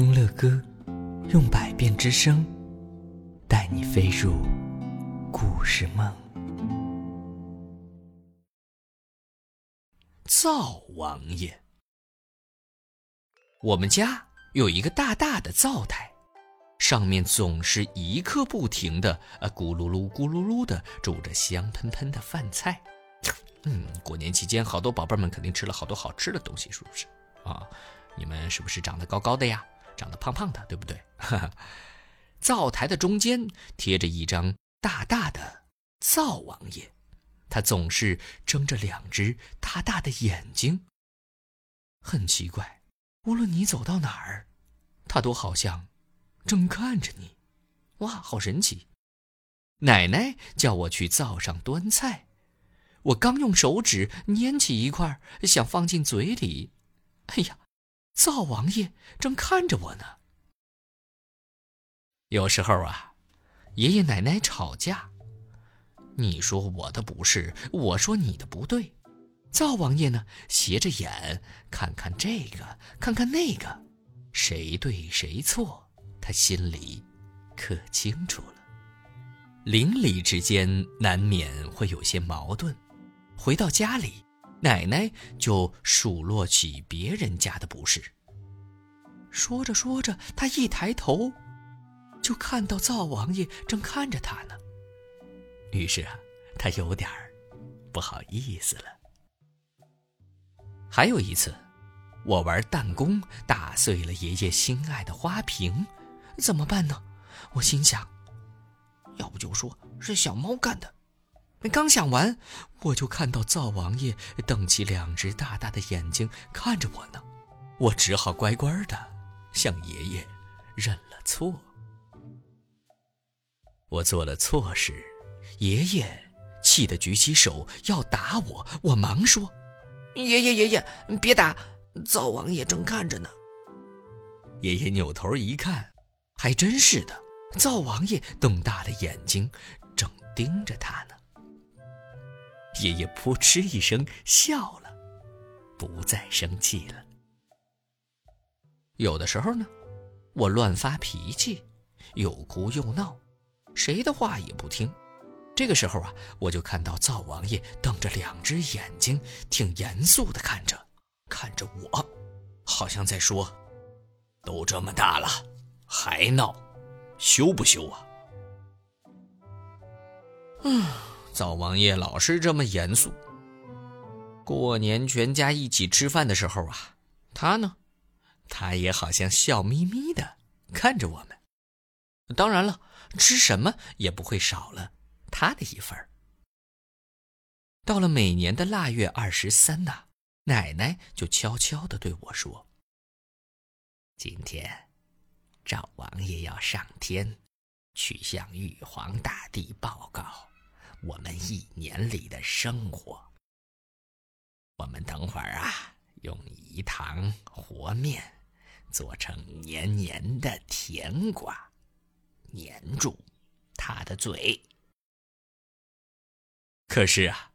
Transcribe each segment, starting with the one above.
听乐歌，用百变之声，带你飞入故事梦。灶王爷，我们家有一个大大的灶台，上面总是一刻不停的呃咕噜噜咕噜噜的煮着香喷喷的饭菜。嗯，过年期间，好多宝贝们肯定吃了好多好吃的东西，是不是？啊，你们是不是长得高高的呀？长得胖胖的，对不对？灶台的中间贴着一张大大的灶王爷，他总是睁着两只大大的眼睛。很奇怪，无论你走到哪儿，他都好像正看着你。哇，好神奇！奶奶叫我去灶上端菜。我刚用手指拈起一块，想放进嘴里，哎呀，灶王爷正看着我呢。有时候啊，爷爷奶奶吵架，你说我的不是，我说你的不对，灶王爷呢斜着眼看看这个，看看那个，谁对谁错，他心里可清楚了。邻里之间难免会有些矛盾。回到家里，奶奶就数落起别人家的不是。说着说着，她一抬头，就看到灶王爷正看着她呢。于是啊，她有点儿不好意思了。还有一次，我玩弹弓打碎了爷爷心爱的花瓶，怎么办呢？我心想，要不就说是小猫干的。刚想完，我就看到灶王爷瞪起两只大大的眼睛看着我呢。我只好乖乖的向爷爷认了错。我做了错事，爷爷气得举起手要打我，我忙说：“爷爷爷爷，别打，灶王爷正看着呢。”爷爷扭头一看，还真是的，灶王爷瞪大了眼睛，正盯着他呢。爷爷扑哧一声笑了，不再生气了。有的时候呢，我乱发脾气，又哭又闹，谁的话也不听。这个时候啊，我就看到灶王爷瞪着两只眼睛，挺严肃的看着，看着我，好像在说：“都这么大了，还闹，羞不羞啊？”嗯。灶王爷老是这么严肃。过年全家一起吃饭的时候啊，他呢，他也好像笑眯眯的看着我们。当然了，吃什么也不会少了他的一份到了每年的腊月二十三呐，奶奶就悄悄的对我说：“今天，赵王爷要上天，去向玉皇大帝报告。”我们一年里的生活，我们等会儿啊，用饴糖和面做成黏黏的甜瓜，粘住他的嘴。可是啊，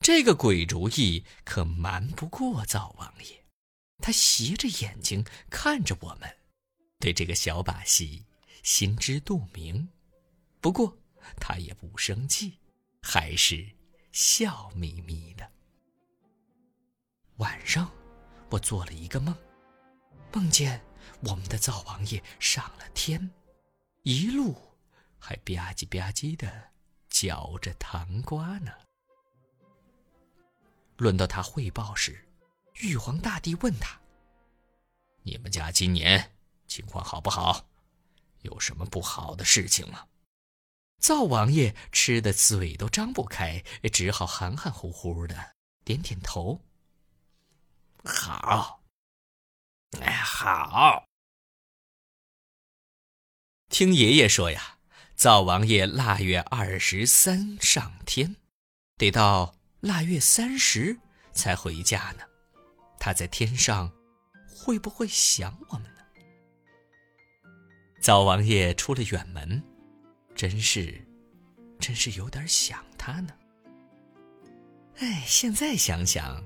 这个鬼主意可瞒不过灶王爷，他斜着眼睛看着我们，对这个小把戏心知肚明。不过他也不生气。还是笑眯眯的。晚上，我做了一个梦，梦见我们的灶王爷上了天，一路还吧唧吧唧的嚼着糖瓜呢。轮到他汇报时，玉皇大帝问他：“你们家今年情况好不好？有什么不好的事情吗？”灶王爷吃的嘴都张不开，只好含含糊糊的点点头。好，哎，好。听爷爷说呀，灶王爷腊月二十三上天，得到腊月三十才回家呢。他在天上会不会想我们呢？灶王爷出了远门。真是，真是有点想他呢。哎，现在想想，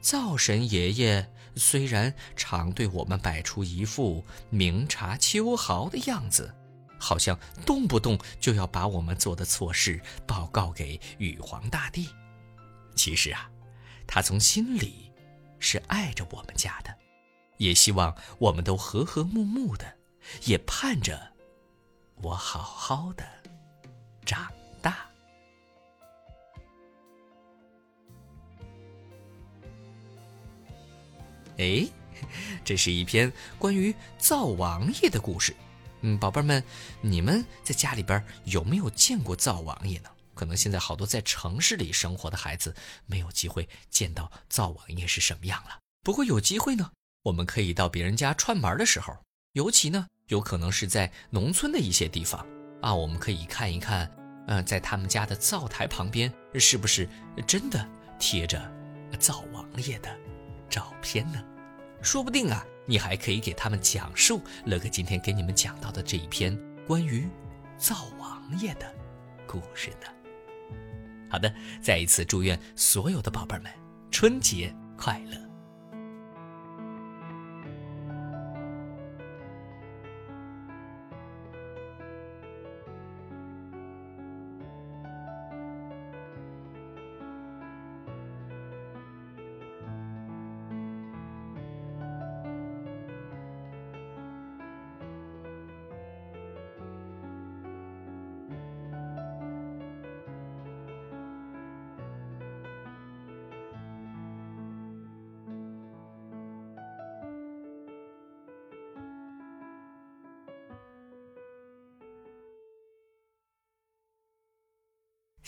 灶神爷爷虽然常对我们摆出一副明察秋毫的样子，好像动不动就要把我们做的错事报告给玉皇大帝，其实啊，他从心里是爱着我们家的，也希望我们都和和睦睦的，也盼着我好好的长大。哎，这是一篇关于灶王爷的故事。嗯，宝贝儿们，你们在家里边有没有见过灶王爷呢？可能现在好多在城市里生活的孩子没有机会见到灶王爷是什么样了。不过有机会呢，我们可以到别人家串门的时候，尤其呢，有可能是在农村的一些地方啊，我们可以看一看，嗯，在他们家的灶台旁边是不是真的贴着灶王爷的。照片呢？说不定啊，你还可以给他们讲述乐哥今天给你们讲到的这一篇关于灶王爷的故事呢。好的，再一次祝愿所有的宝贝们春节快乐。